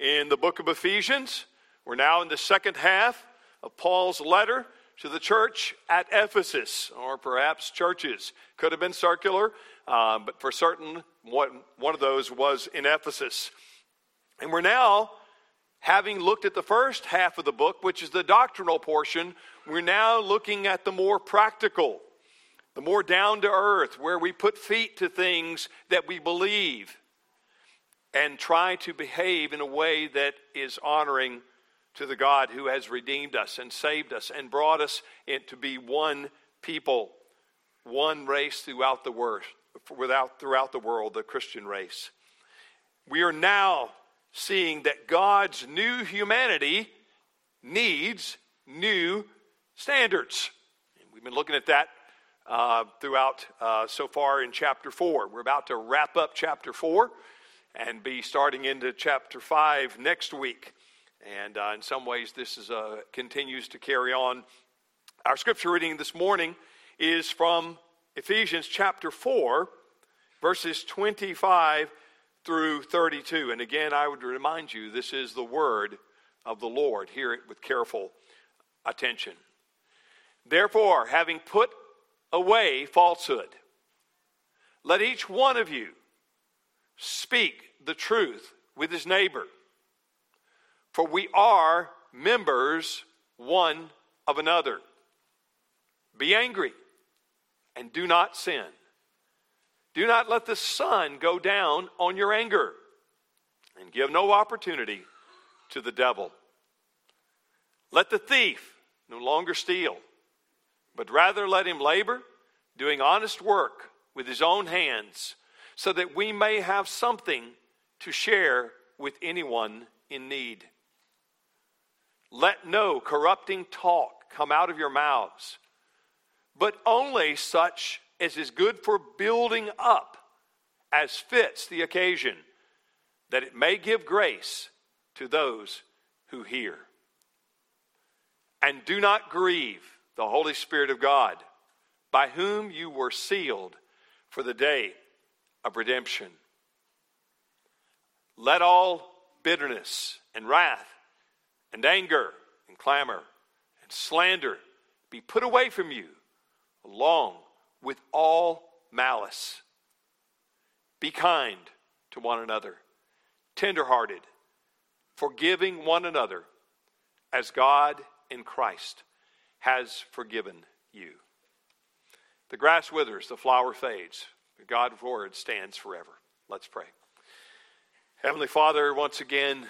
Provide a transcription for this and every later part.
in the book of Ephesians. We're now in the second half of Paul's letter to the church at Ephesus, or perhaps churches. Could have been circular, uh, but for certain, one, one of those was in Ephesus. And we're now, having looked at the first half of the book, which is the doctrinal portion, we're now looking at the more practical, the more down to earth, where we put feet to things that we believe and try to behave in a way that is honoring to the God who has redeemed us and saved us and brought us in to be one people, one race throughout the world, without, throughout the world, the Christian race. We are now seeing that God's new humanity needs new standards. And we've been looking at that uh, throughout uh, so far in chapter 4. We're about to wrap up chapter 4 and be starting into chapter 5 next week. And uh, in some ways, this is, uh, continues to carry on. Our scripture reading this morning is from Ephesians chapter 4, verses 25 through 32. And again, I would remind you this is the word of the Lord. Hear it with careful attention. Therefore, having put away falsehood, let each one of you speak the truth with his neighbor. For we are members one of another. Be angry and do not sin. Do not let the sun go down on your anger and give no opportunity to the devil. Let the thief no longer steal, but rather let him labor, doing honest work with his own hands so that we may have something to share with anyone in need. Let no corrupting talk come out of your mouths, but only such as is good for building up as fits the occasion, that it may give grace to those who hear. And do not grieve the Holy Spirit of God, by whom you were sealed for the day of redemption. Let all bitterness and wrath and anger and clamor and slander be put away from you, along with all malice. Be kind to one another, tenderhearted, forgiving one another, as God in Christ has forgiven you. The grass withers, the flower fades. God's word stands forever. Let's pray. Heavenly Father, once again,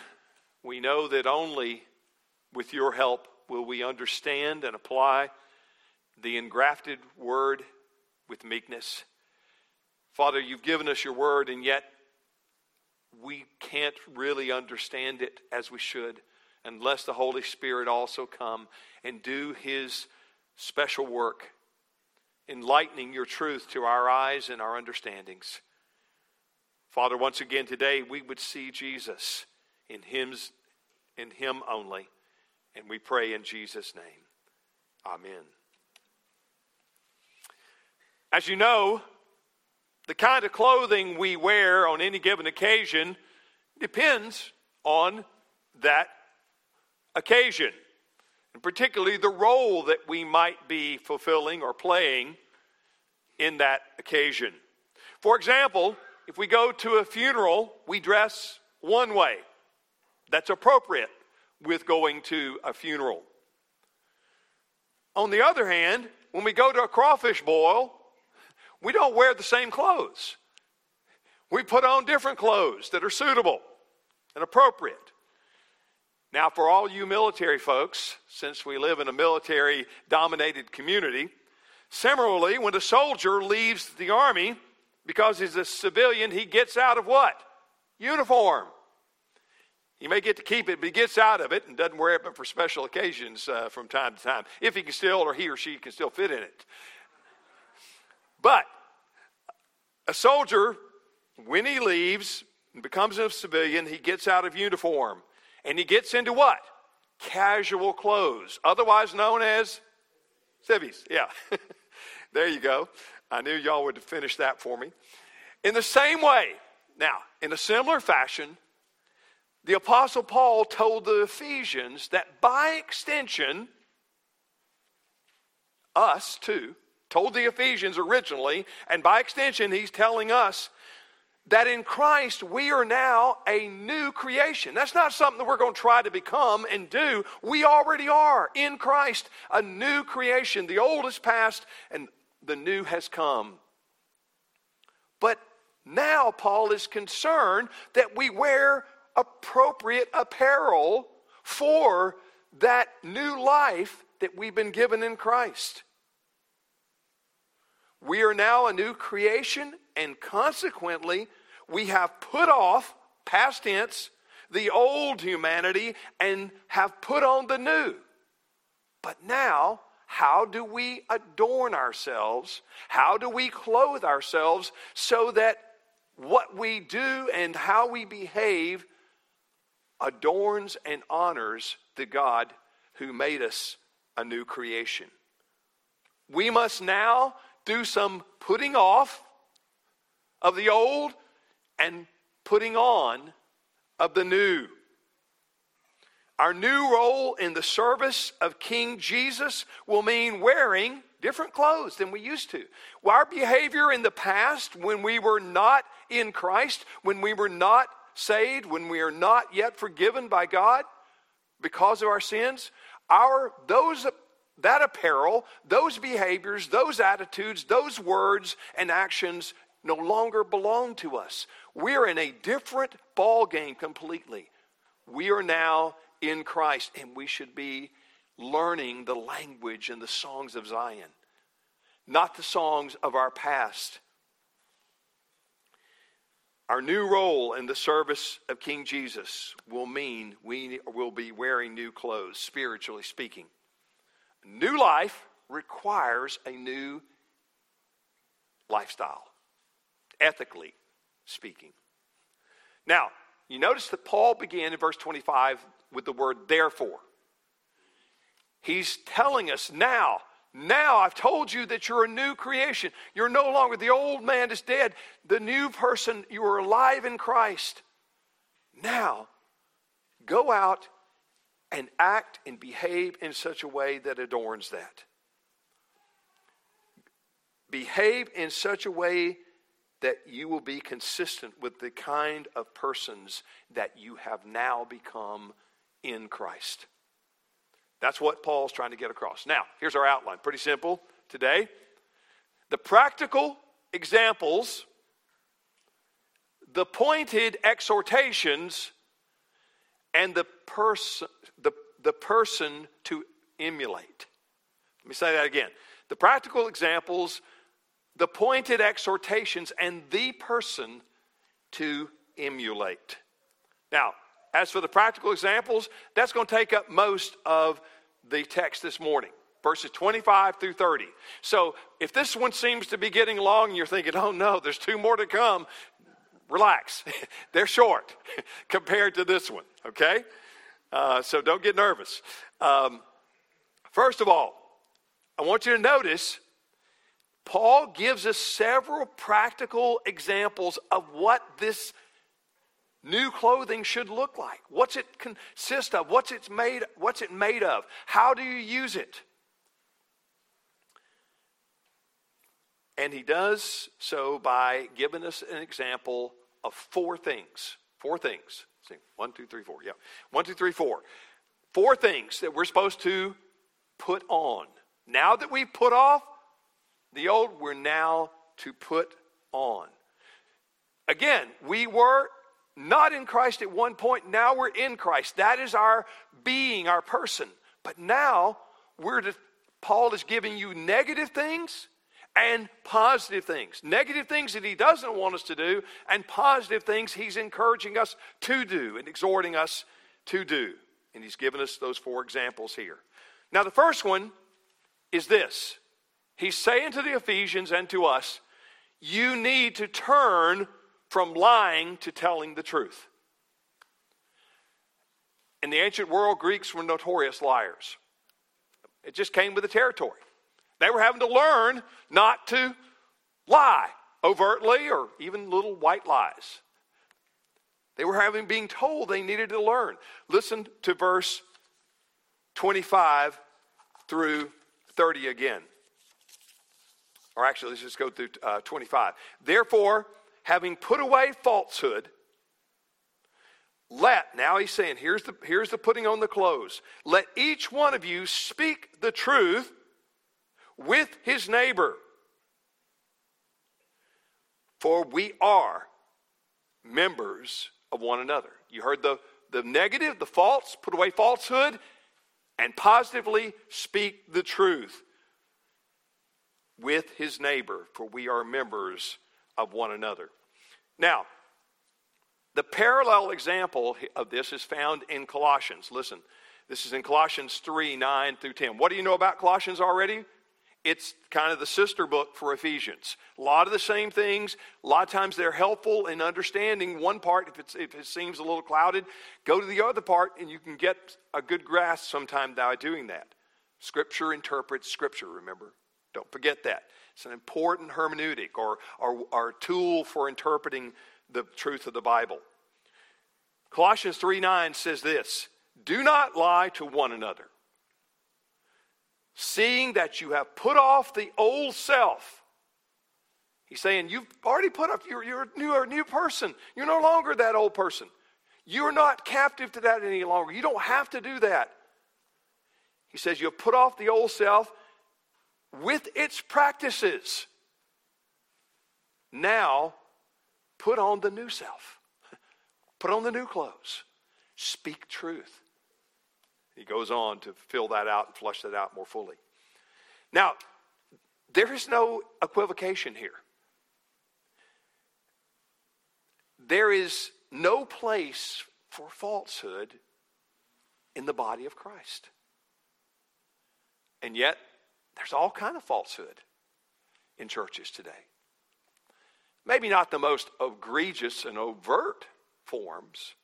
we know that only with your help will we understand and apply the engrafted word with meekness. Father, you've given us your word, and yet we can't really understand it as we should unless the Holy Spirit also come and do his special work enlightening your truth to our eyes and our understandings. Father, once again today we would see Jesus in him, in him only. And we pray in Jesus' name. Amen. As you know, the kind of clothing we wear on any given occasion depends on that occasion and particularly the role that we might be fulfilling or playing in that occasion. For example, if we go to a funeral, we dress one way. That's appropriate with going to a funeral. On the other hand, when we go to a crawfish boil, we don't wear the same clothes. We put on different clothes that are suitable and appropriate. Now, for all you military folks, since we live in a military dominated community, similarly, when a soldier leaves the army because he's a civilian, he gets out of what? Uniform. He may get to keep it, but he gets out of it and doesn't wear it but for special occasions uh, from time to time, if he can still, or he or she can still fit in it. But a soldier, when he leaves and becomes a civilian, he gets out of uniform and he gets into what? Casual clothes, otherwise known as civvies. Yeah, there you go. I knew y'all would finish that for me. In the same way, now, in a similar fashion, the Apostle Paul told the Ephesians that by extension, us too, told the Ephesians originally, and by extension, he's telling us that in Christ we are now a new creation. That's not something that we're going to try to become and do. We already are in Christ a new creation. The old is past and the new has come. But now Paul is concerned that we wear appropriate apparel for that new life that we've been given in Christ. We are now a new creation, and consequently, we have put off, past tense, the old humanity and have put on the new. But now, how do we adorn ourselves? How do we clothe ourselves so that what we do and how we behave adorns and honors the God who made us a new creation? We must now do some putting off of the old and putting on of the new. Our new role in the service of King Jesus will mean wearing different clothes than we used to. Our behavior in the past, when we were not in Christ, when we were not saved, when we are not yet forgiven by God because of our sins, our those that apparel, those behaviors, those attitudes, those words and actions no longer belong to us. We're in a different ball game completely. We are now in Christ and we should be learning the language and the songs of Zion, not the songs of our past. Our new role in the service of King Jesus will mean we will be wearing new clothes, spiritually speaking. New life requires a new lifestyle, ethically speaking. Now, you notice that Paul began in verse 25 with the word therefore. He's telling us now, now I've told you that you're a new creation. You're no longer the old man is dead. The new person, you are alive in Christ. Now, go out and act and behave in such a way that adorns that. Behave in such a way that you will be consistent with the kind of persons that you have now become in Christ. That's what Paul's trying to get across. Now, here's our outline. Pretty simple today. The practical examples, the pointed exhortations, and the person the, the person to emulate. Let me say that again. The practical examples, the pointed exhortations, and the person to emulate. Now, as for the practical examples, that's going to take up most of the text this morning, verses 25 through 30. So if this one seems to be getting long and you're thinking, oh no, there's two more to come, relax. They're short compared to this one, okay? Uh, so don't get nervous. Um, first of all, I want you to notice Paul gives us several practical examples of what this new clothing should look like. What's it consist of? What's it made, what's it made of? How do you use it? And he does so by giving us an example of four things. Four things. See, one, two, three, four. Yeah. One, two, three, four. Four things that we're supposed to put on. Now that we've put off the old, we're now to put on. Again, we were not in Christ at one point, now we're in Christ. That is our being, our person. But now we're to, Paul is giving you negative things and positive things. Negative things that he doesn't want us to do, and positive things he's encouraging us to do and exhorting us to do. And he's given us those four examples here. Now, the first one is this He's saying to the Ephesians and to us, you need to turn from lying to telling the truth. In the ancient world, Greeks were notorious liars. It just came with the territory. They were having to learn not to lie overtly or even little white lies. They were having being told they needed to learn. Listen to verse 25 through 30 again. Or actually, let's just go through uh, 25. Therefore, having put away falsehood, let, now he's saying, here's the, here's the putting on the clothes. Let each one of you speak the truth with his neighbor. For we are members of one another. You heard the, the negative, the false, put away falsehood, and positively speak the truth with his neighbor, for we are members of one another. Now, the parallel example of this is found in Colossians. Listen, this is in Colossians 3 9 through 10. What do you know about Colossians already? It's kind of the sister book for Ephesians. A lot of the same things. A lot of times they're helpful in understanding one part. If, if it seems a little clouded, go to the other part and you can get a good grasp sometime by doing that. Scripture interprets Scripture, remember? Don't forget that. It's an important hermeneutic or, or, tool for interpreting the truth of the Bible. Colossians 3 9 says this Do not lie to one another, seeing that you have put off the old self. He's saying you've already put off, you're, you're, new, a new person. You're no longer that old person. You're not captive to that any longer. You don't have to do that. He says you have put off the old self with its practices. Now, put on the new self. Put on the new clothes. Speak truth. He goes on to fill that out and flush that out more fully. Now, there is no equivocation here. There is no place for falsehood in the body of Christ. And yet, there's all kind of falsehood in churches today. Maybe not the most egregious and overt forms,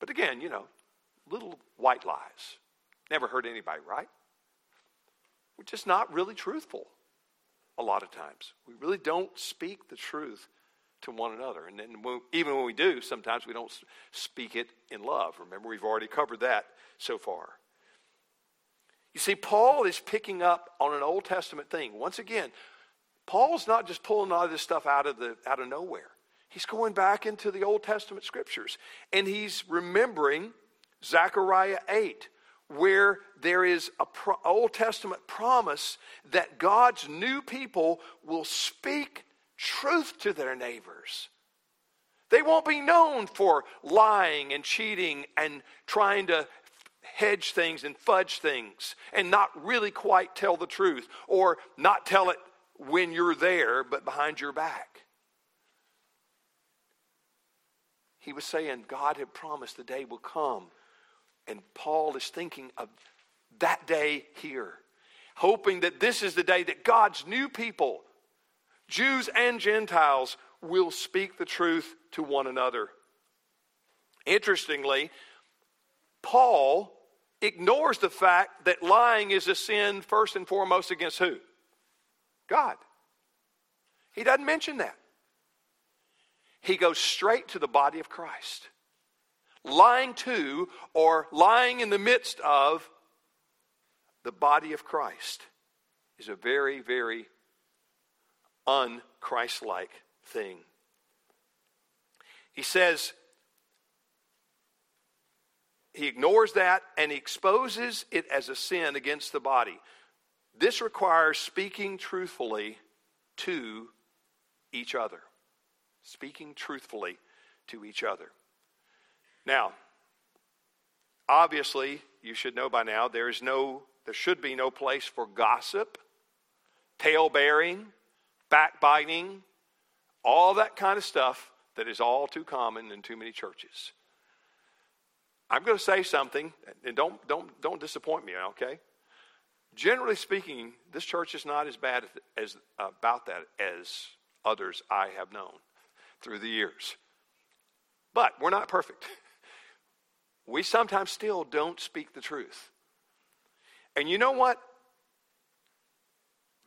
but again, you know, little white lies. Never hurt anybody, right? We're just not really truthful a lot of times. We really don't speak the truth to one another. And then when, even when we do, sometimes we don't speak it in love. Remember, we've already covered that so far. You see, Paul is picking up on an Old Testament thing. Once again, Paul's not just pulling all this stuff out of, the, out of nowhere. He's going back into the Old Testament scriptures and he's remembering Zechariah 8, where there is an pro- Old Testament promise that God's new people will speak truth to their neighbors. They won't be known for lying and cheating and trying to hedge things and fudge things and not really quite tell the truth or not tell it when you're there but behind your back. He was saying God had promised the day will come. And Paul is thinking of that day here, hoping that this is the day that God's new people, Jews and Gentiles, will speak the truth to one another. Interestingly, Paul ignores the fact that lying is a sin first and foremost against who? God. He doesn't mention that. He goes straight to the body of Christ. Lying to or lying in the midst of the body of Christ is a very, very unchristlike thing. He says, he ignores that and exposes it as a sin against the body. This requires speaking truthfully to each other. Speaking truthfully to each other. Now, obviously, you should know by now there is no there should be no place for gossip, tale bearing, backbiting, all that kind of stuff that is all too common in too many churches. I'm going to say something, and don't, don't, don't disappoint me, okay? Generally speaking, this church is not as bad as, about that as others I have known through the years. But we're not perfect. We sometimes still don't speak the truth. And you know what?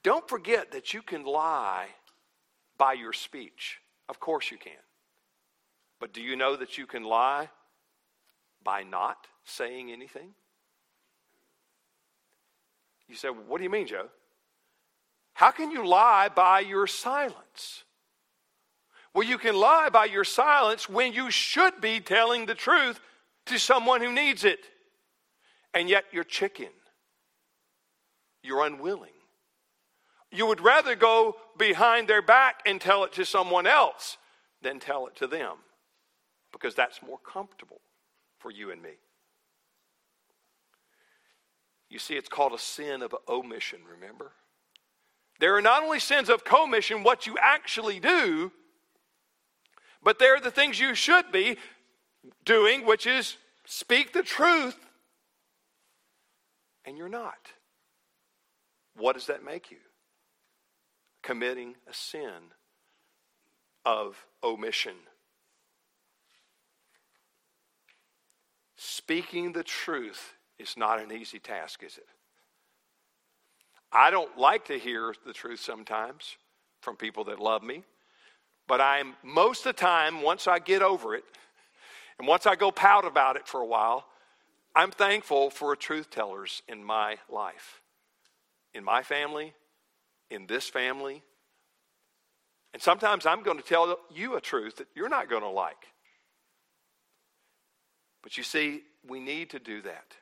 Don't forget that you can lie by your speech. Of course you can. But do you know that you can lie by not saying anything? You say, well, What do you mean, Joe? How can you lie by your silence? Well, you can lie by your silence when you should be telling the truth to someone who needs it. And yet you're chicken. You're unwilling. You would rather go behind their back and tell it to someone else than tell it to them because that's more comfortable for you and me. You see, it's called a sin of omission, remember? There are not only sins of commission, what you actually do, but there are the things you should be doing, which is speak the truth, and you're not. What does that make you? Committing a sin of omission. Speaking the truth is not an easy task, is it? I don't like to hear the truth sometimes from people that love me, but I'm most of the time, once I get over it, and once I go pout about it for a while, I'm thankful for truth tellers in my life, in my family, in this family. And sometimes I'm going to tell you a truth that you're not going to like. But you see, we need to do that.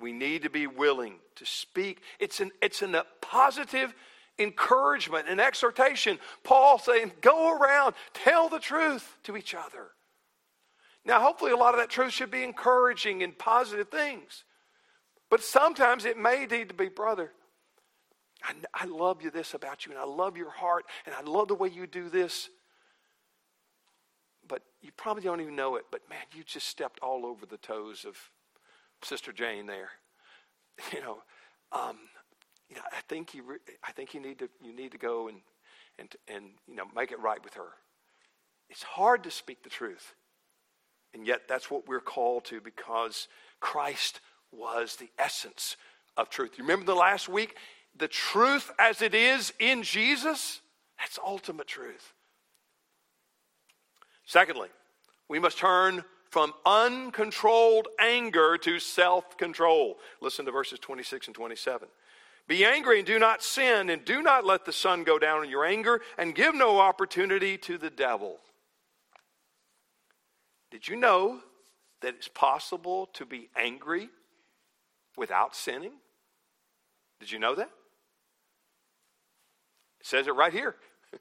We need to be willing to speak. It's an, it's an, a positive encouragement and exhortation. Paul saying, go around, tell the truth to each other. Now, hopefully, a lot of that truth should be encouraging and positive things. But sometimes it may need to be, brother, I, I love you this about you, and I love your heart, and I love the way you do this. But you probably don't even know it, but man, you just stepped all over the toes of Sister Jane there. You know, um, you know, I think you, re- I think you need to, you need to go and, and, and, you know, make it right with her. It's hard to speak the truth. And yet that's what we're called to because Christ was the essence of truth. You remember the last week? The truth as it is in Jesus, that's ultimate truth. Secondly, we must turn from uncontrolled anger to self control. Listen to verses 26 and 27. Be angry and do not sin, and do not let the sun go down in your anger, and give no opportunity to the devil. Did you know that it's possible to be angry without sinning? Did you know that? It says it right here.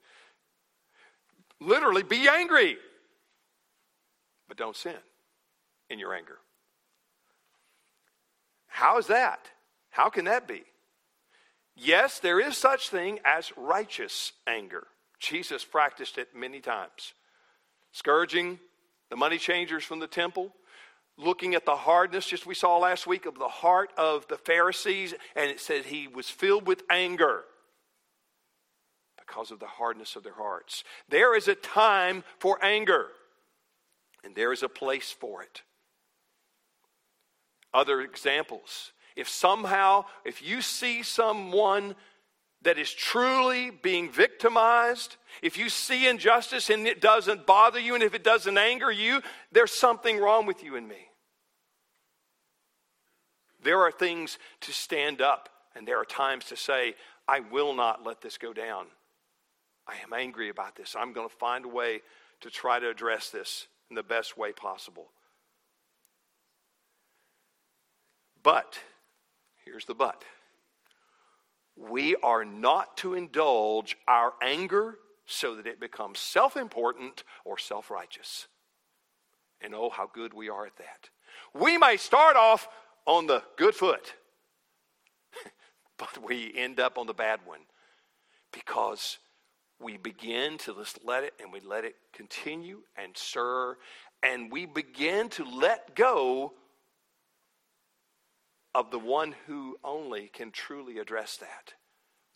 Literally, be angry but don't sin in your anger. How is that? How can that be? Yes, there is such thing as righteous anger. Jesus practiced it many times. Scourging the money changers from the temple, looking at the hardness, just we saw last week, of the heart of the Pharisees, and it said he was filled with anger because of the hardness of their hearts. There is a time for anger and there is a place for it. Other examples. If somehow, if you see someone that is truly being victimized, if you see injustice and it doesn't bother you and if it doesn't anger you, there's something wrong with you and me. There are things to stand up and there are times to say, I will not let this go down. I am angry about this. I'm going to find a way to try to address this in the best way possible. But, here's the but. We are not to indulge our anger so that it becomes self important or self righteous. And oh, how good we are at that. We may start off on the good foot, but we end up on the bad one because we begin to just let it and we let it continue and stir, and we begin to let go of the one who only can truly address that.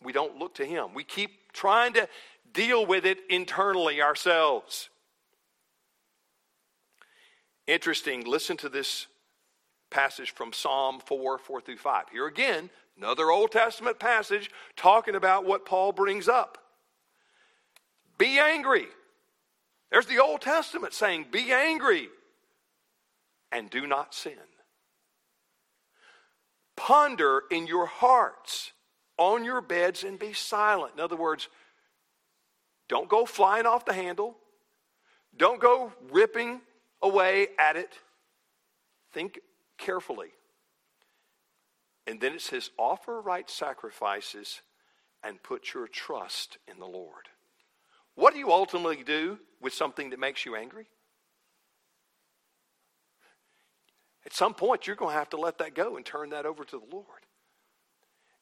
We don't look to him. We keep trying to deal with it internally ourselves. Interesting, listen to this passage from Psalm 4 4 through 5. Here again, another Old Testament passage talking about what Paul brings up. Be angry There's the Old Testament saying, Be angry and do not sin. Ponder in your hearts on your beds and be silent. In other words, don't go flying off the handle. Don't go ripping away at it. Think carefully. And then it says, offer right sacrifices and put your trust in the Lord. What do you ultimately do with something that makes you angry? At some point, you're going to have to let that go and turn that over to the Lord.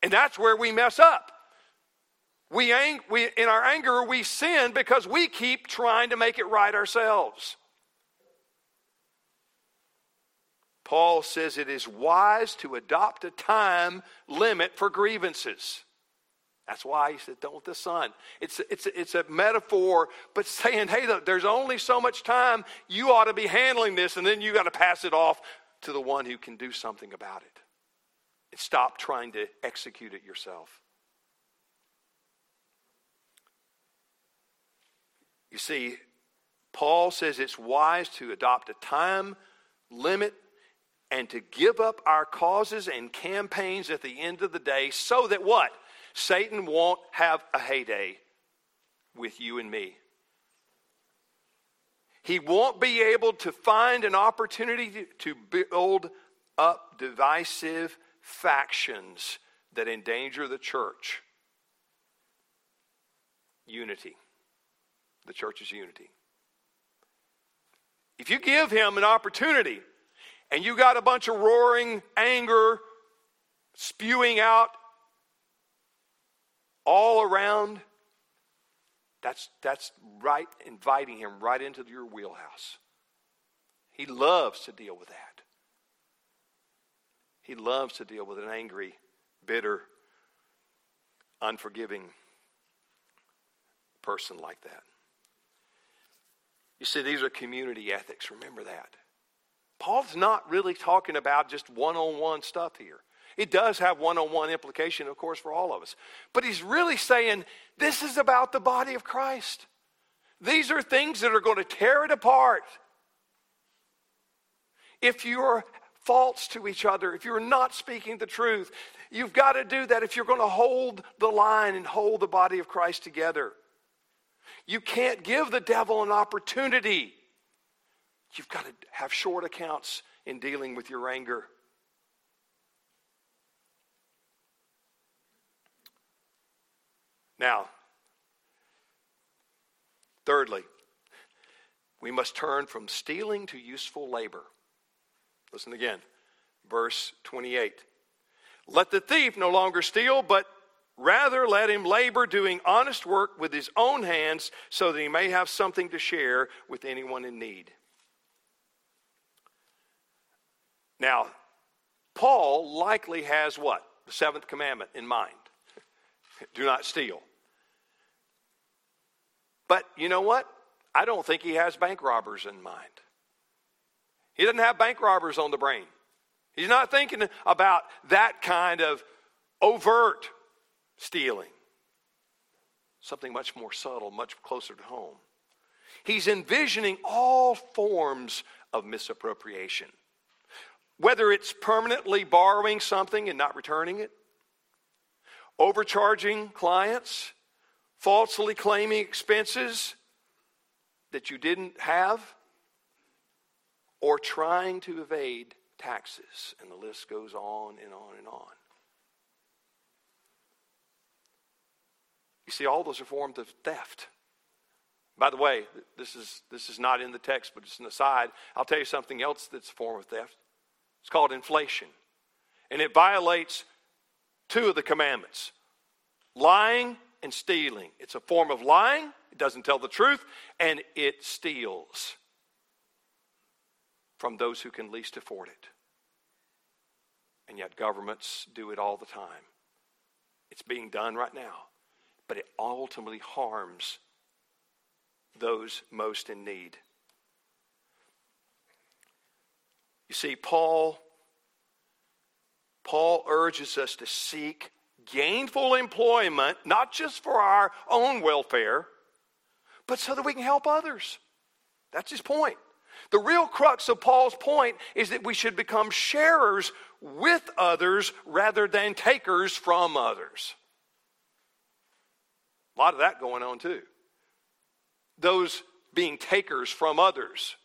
And that's where we mess up. We, ang- we, in our anger, we sin because we keep trying to make it right ourselves. Paul says it is wise to adopt a time limit for grievances. That's why he said, don't the sun. It's, it's, it's a metaphor, but saying, hey, there's only so much time. You ought to be handling this, and then you got to pass it off to the one who can do something about it. And stop trying to execute it yourself. You see, Paul says it's wise to adopt a time limit and to give up our causes and campaigns at the end of the day so that what? Satan won't have a heyday with you and me. He won't be able to find an opportunity to build up divisive factions that endanger the church. Unity. The church's unity. If you give him an opportunity and you got a bunch of roaring anger spewing out all around, that's, that's right, inviting him right into your wheelhouse. He loves to deal with that. He loves to deal with an angry, bitter, unforgiving person like that. You see, these are community ethics. Remember that. Paul's not really talking about just one on one stuff here. It does have one on one implication, of course, for all of us. But he's really saying this is about the body of Christ. These are things that are going to tear it apart. If you're false to each other, if you're not speaking the truth, you've got to do that if you're going to hold the line and hold the body of Christ together. You can't give the devil an opportunity You've got to have short accounts in dealing with your anger. Now, thirdly, we must turn from stealing to useful labor. Listen again, verse 28. Let the thief no longer steal, but rather let him labor doing honest work with his own hands so that he may have something to share with anyone in need. Now, Paul likely has what? The seventh commandment in mind do not steal. But you know what? I don't think he has bank robbers in mind. He doesn't have bank robbers on the brain. He's not thinking about that kind of overt stealing. Something much more subtle, much closer to home. He's envisioning all forms of misappropriation. Whether it's permanently borrowing something and not returning it, overcharging clients, falsely claiming expenses that you didn't have, or trying to evade taxes. And the list goes on and on and on. You see, all those are forms of theft. By the way, this is, this is not in the text, but it's an aside. I'll tell you something else that's a form of theft it's called inflation. And it violates two of the commandments lying and stealing. It's a form of lying, it doesn't tell the truth, and it steals from those who can least afford it. And yet, governments do it all the time. It's being done right now, but it ultimately harms those most in need. You see, Paul, Paul urges us to seek gainful employment, not just for our own welfare, but so that we can help others. That's his point. The real crux of Paul's point is that we should become sharers with others rather than takers from others. A lot of that going on too. Those being takers from others.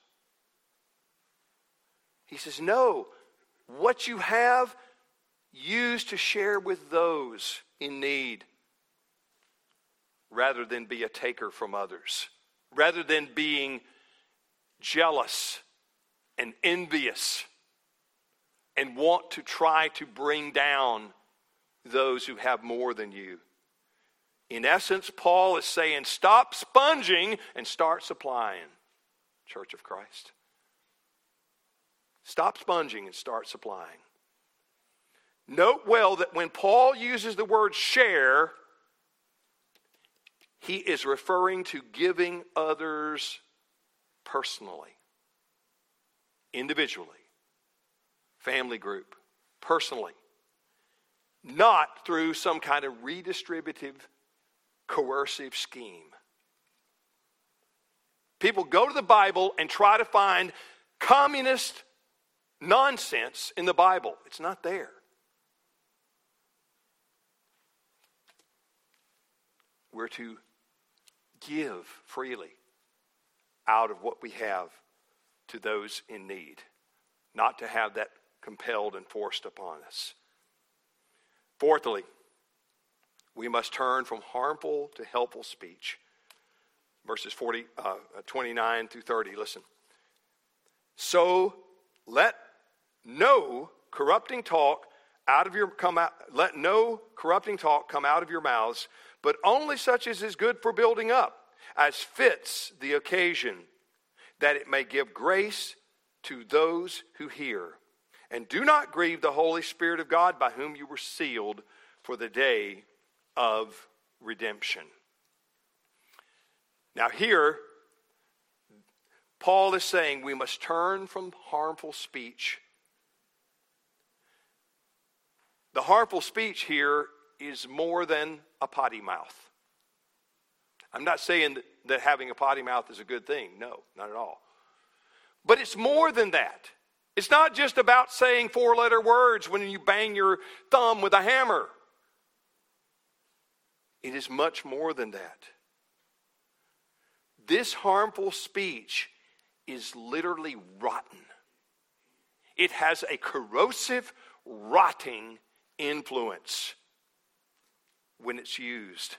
He says, No, what you have, use to share with those in need rather than be a taker from others, rather than being jealous and envious and want to try to bring down those who have more than you. In essence, Paul is saying, stop sponging and start supplying, Church of Christ. Stop sponging and start supplying. Note well that when Paul uses the word share, he is referring to giving others personally, individually, family group, personally, not through some kind of redistributive, coercive scheme. People go to the Bible and try to find communist nonsense in the Bible. It's not there. We're to give freely out of what we have to those in need, not to have that compelled and forced upon us. Fourthly, we must turn from harmful to helpful speech. Verses 40, uh, 29 through 30, listen. So let no corrupting talk out of your come out let no corrupting talk come out of your mouths but only such as is good for building up as fits the occasion, that it may give grace to those who hear. And do not grieve the Holy Spirit of God, by whom you were sealed for the day of redemption. Now, here, Paul is saying we must turn from harmful speech. The harmful speech here is more than a potty mouth. I'm not saying that, having a potty mouth is a good thing. No, not at all. But it's more than that. It's not just about saying four letter words when you bang your thumb with a hammer. It is much more than that. This harmful speech is literally rotten. It has a corrosive, rotting influence when it's used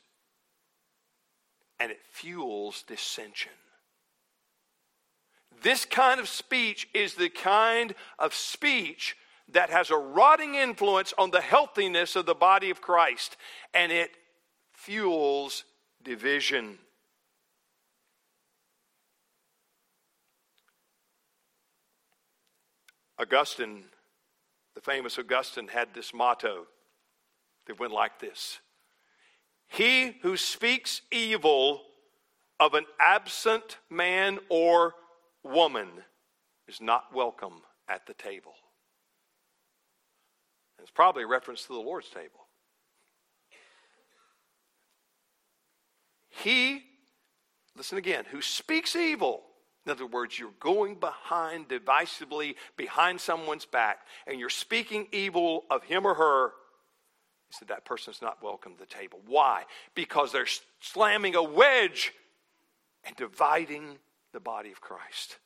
and it fuels dissension. This kind of speech is the kind of speech that has a rotting influence on the healthiness of the body of Christ, and it fuels division. Augustine, the famous Augustine, had this motto that went like this he who speaks evil of an absent man or woman is not welcome at the table. It's probably a reference to the Lord's table. He, listen again, who speaks evil, in other words, you're going behind, divisively behind someone's back, and you're speaking evil of him or her he said, That person's not welcome to the table. Why? Because they're slamming a wedge and dividing the body of Christ.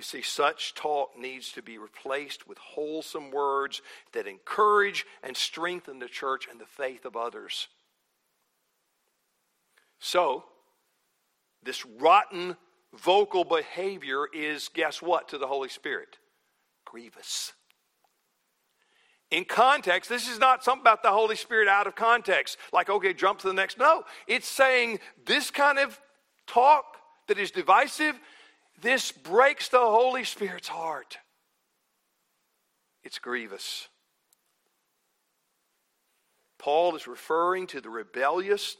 You see, such talk needs to be replaced with wholesome words that encourage and strengthen the church and the faith of others. So, this rotten vocal behavior is, guess what, to the Holy Spirit? Grievous. In context, this is not something about the Holy Spirit out of context, like, okay, jump to the next. No, it's saying this kind of talk that is divisive, this breaks the Holy Spirit's heart. It's grievous. Paul is referring to the rebellious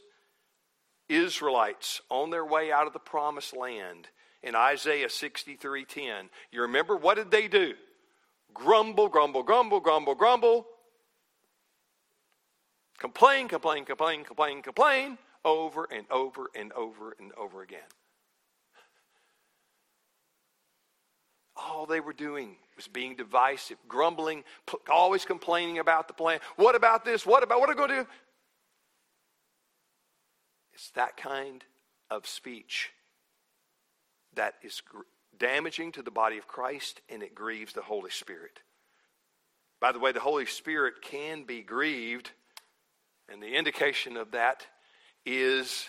Israelites on their way out of the promised land in Isaiah 63:10. You remember what did they do? Grumble, grumble, grumble, grumble, grumble. Complain, complain, complain, complain, complain over and over and over and over again. All they were doing was being divisive, grumbling, always complaining about the plan. What about this? What about what are we going to do? It's that kind of speech that is damaging to the body of Christ and it grieves the Holy Spirit. By the way, the Holy Spirit can be grieved, and the indication of that is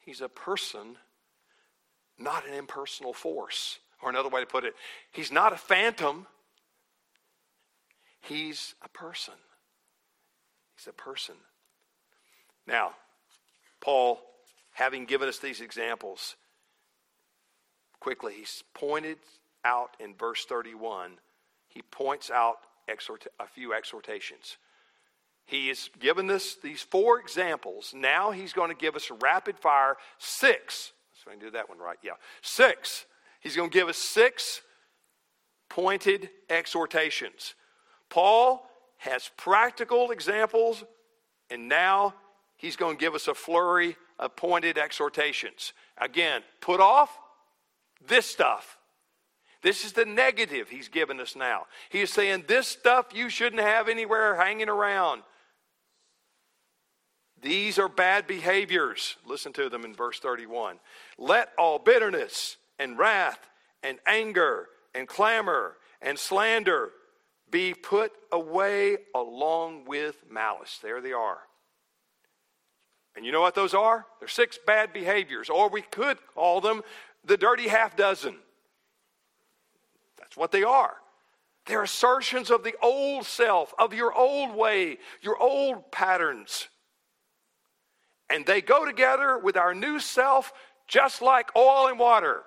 he's a person, not an impersonal force. Or another way to put it, he's not a phantom, he's a person. He's a person. Now, Paul, having given us these examples, quickly, he's pointed out in verse 31, he points out exhort- a few exhortations. He has given us these four examples. Now he's going to give us rapid fire six. So I can do that one right. Yeah. Six. He's going to give us six pointed exhortations. Paul has practical examples, and now he's going to give us a flurry of pointed exhortations. Again, put off this stuff. This is the negative he's given us now. He is saying this stuff you shouldn't have anywhere hanging around. These are bad behaviors. Listen to them in verse 31. Let all bitterness and wrath and anger and clamor and slander be put away along with malice. There they are. And you know what those are? They're six bad behaviors, or we could call them the dirty half dozen. That's what they are. They're assertions of the old self, of your old way, your old patterns. And they go together with our new self just like oil and water.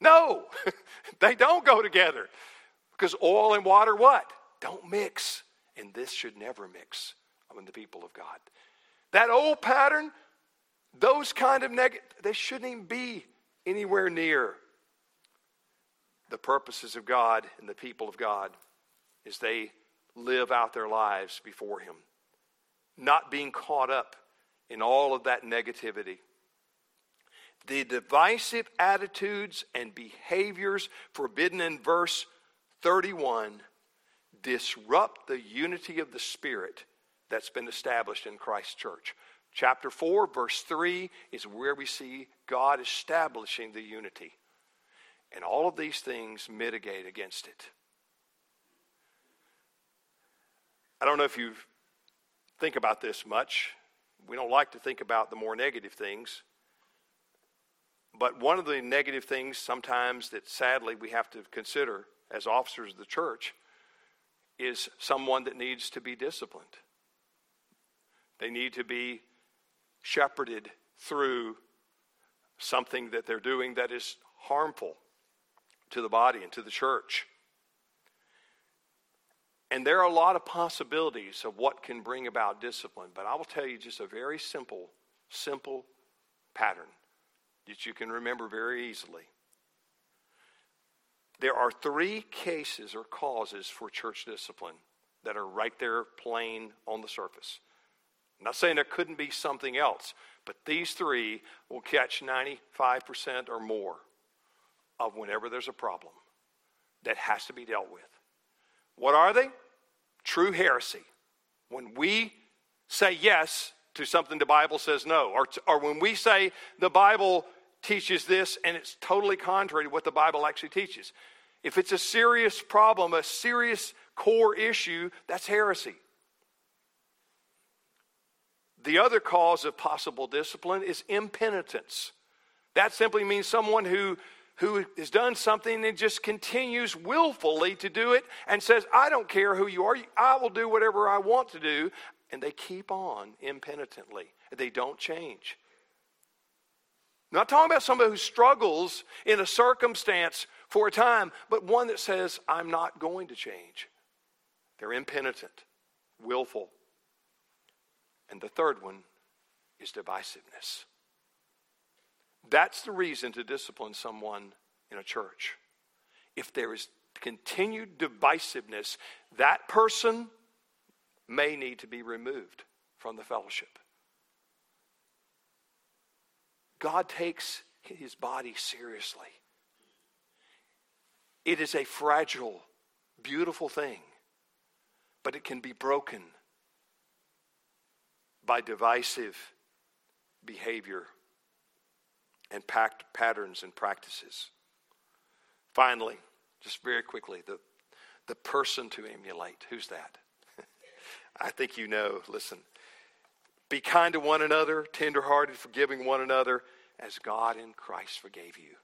No, they don't go together. Because oil and water, what? Don't mix. And this should never mix among the people of God. That old pattern those kind of negative, they shouldn't even be anywhere near the purposes of God and the people of God as they live out their lives before Him. Not being caught up in all of that negativity. The divisive attitudes and behaviors forbidden in verse 31 disrupt the unity of the Spirit that's been established in Christ's church. Chapter 4, verse 3 is where we see God establishing the unity. And all of these things mitigate against it. I don't know if you think about this much. We don't like to think about the more negative things. But one of the negative things sometimes that sadly we have to consider as officers of the church is someone that needs to be disciplined. They need to be shepherded through something that they're doing that is harmful to the body and to the church. And there are a lot of possibilities of what can bring about discipline, but I will tell you just a very simple, simple pattern that you can remember very easily. There are three cases or causes for church discipline that are right there plain on the surface. I'm not saying there couldn't be something else, but these three will catch 95% or more of whenever there's a problem that has to be dealt with. What are they? True heresy. When we say yes to something the Bible says no, or, or when we say the Bible teaches this and it's totally contrary to what the Bible actually teaches. If it's a serious problem, a serious core issue, that's heresy. The other cause of possible discipline is impenitence. That simply means someone who, who has done something and just continues willfully to do it and says, I don't care who you are, I will do whatever I want to do. And they keep on impenitently. They don't change. I'm not talking about somebody who struggles in a circumstance for a time, but one that says, I'm not going to change. They're impenitent, willful. And the third one is divisiveness. That's the reason to discipline someone in a church. If there is continued divisiveness, that person may need to be removed from the fellowship. God takes his body seriously. It is a fragile, beautiful thing, but it can be broken by divisive behavior and pact patterns and practices. Finally, just very quickly, the, the person to emulate. Who's that? I think you know. Listen. Be kind to one another, tenderhearted, forgiving one another, as God in Christ forgave you.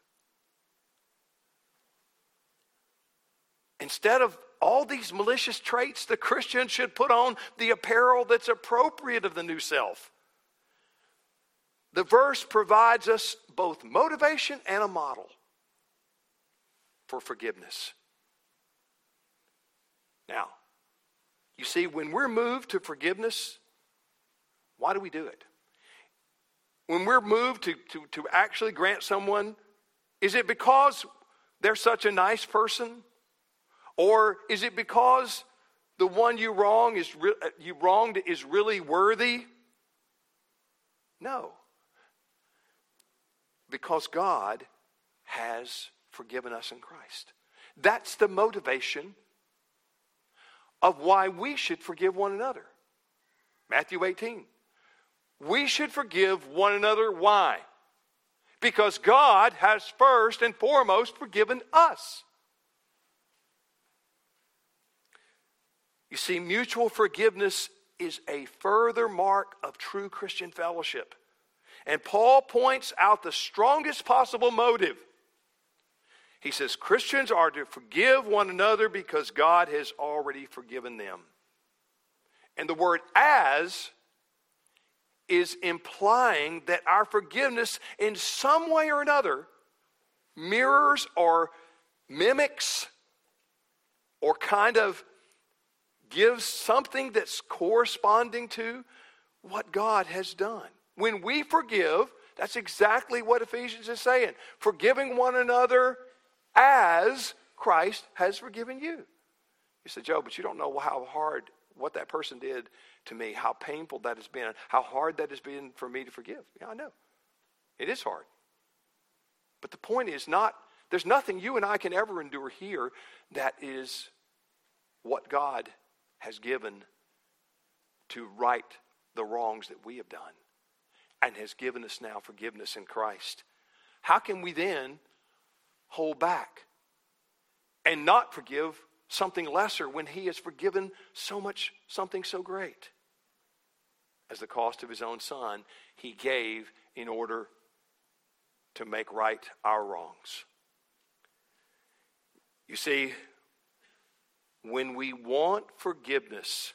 Instead of all these malicious traits, the Christian should put on the apparel that's appropriate of the new self. The verse provides us both motivation and a model for forgiveness. Now, you see, when we're moved to forgiveness, why do we do it? When we're moved to, to, to actually grant someone, is it because they're such a nice person? Or is it because the one you wrong is re- uh, you wronged is really worthy? No. Because God has forgiven us in Christ. That's the motivation of why we should forgive one another. Matthew 18. We should forgive one another. Why? Because God has first and foremost forgiven us. You see, mutual forgiveness is a further mark of true Christian fellowship. And Paul points out the strongest possible motive he says Christians are to forgive one another because God has already forgiven them. And the word as is implying that our forgiveness, in some way or another, mirrors or mimics or kind of gives something that's corresponding to what God has done. When we forgive, that's exactly what Ephesians is saying. Forgiving one another as Christ has forgiven you. You say, Joe, but you don't know how hard what that person did to me, how painful that has been, how hard that has been for me to forgive. Yeah, I know. It is hard. But the point is not, there's nothing you and I can ever endure here that is what God has given to right the wrongs that we have done and has given us now forgiveness in Christ. How can we then hold back and not forgive something lesser when he has forgiven so much something so great as the cost of his own son he gave in order to make right our wrongs you see when we want forgiveness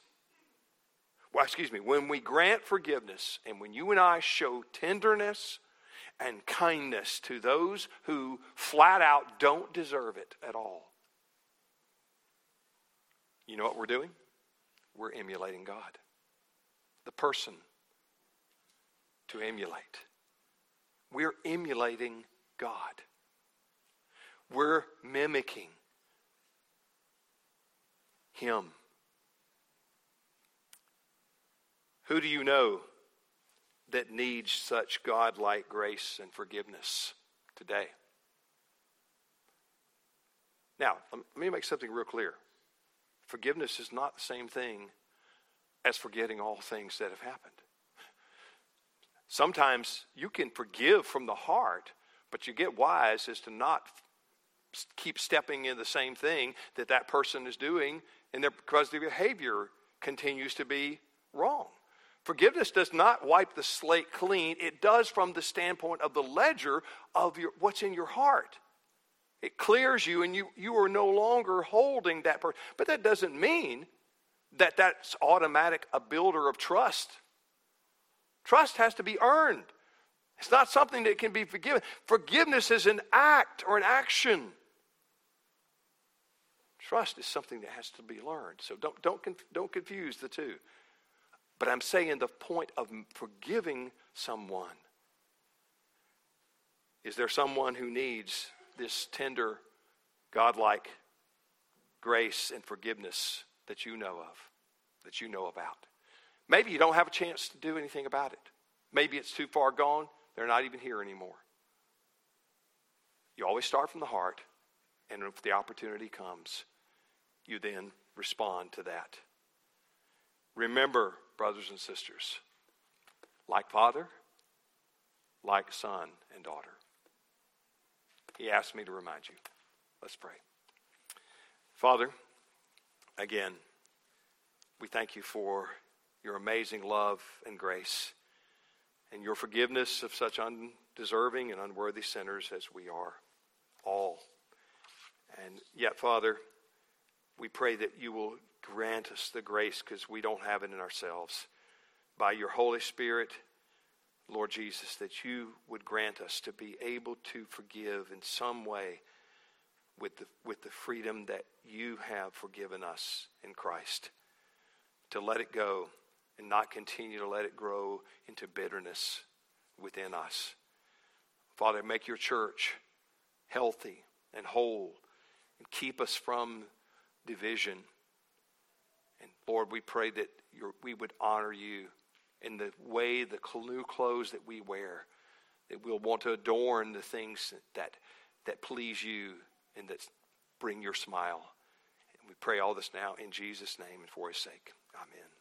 well excuse me when we grant forgiveness and when you and I show tenderness and kindness to those who flat out don't deserve it at all. You know what we're doing? We're emulating God, the person to emulate. We're emulating God. We're mimicking Him. Who do you know that needs such godlike grace and forgiveness today. Now, let me make something real clear. Forgiveness is not the same thing as forgetting all things that have happened. Sometimes you can forgive from the heart, but you get wise as to not keep stepping in the same thing that that person is doing, and because the behavior continues to be wrong. Forgiveness does not wipe the slate clean. It does from the standpoint of the ledger of your, what's in your heart. It clears you, and you, you are no longer holding that person. But that doesn't mean that that's automatic a builder of trust. Trust has to be earned. It's not something that can be forgiven. Forgiveness is an act or an action. Trust is something that has to be learned. So don't, don't, don't confuse the two. But I'm saying the point of forgiving someone. Is there someone who needs this tender, godlike grace and forgiveness that you know of, that you know about. Maybe you don't have a chance to do anything about it. Maybe it's too far gone, they're not even here anymore. You always start from the heart, and if the opportunity comes, you then respond to that. Remember, brothers and sisters, like father, like son and daughter. He asked me to remind you. Let's pray. Father, again, we thank you for your amazing love and grace and your forgiveness of such undeserving and unworthy sinners as we are all. And yet, Father, we pray that you will grant us the grace because we don't have it in ourselves. By your Holy Spirit, Lord Jesus, that you would grant us to be able to forgive in some way with the, with the freedom that you have forgiven us in Christ. To let it go and not continue to let it grow into bitterness within us. Father, make your church healthy and whole and keep us from division. And Lord, we pray that we would honor you in the way, the new clothes that we wear, that we'll want to adorn the things that, that please you and that bring your smile. And we pray all this now in Jesus' name and for his sake. Amen.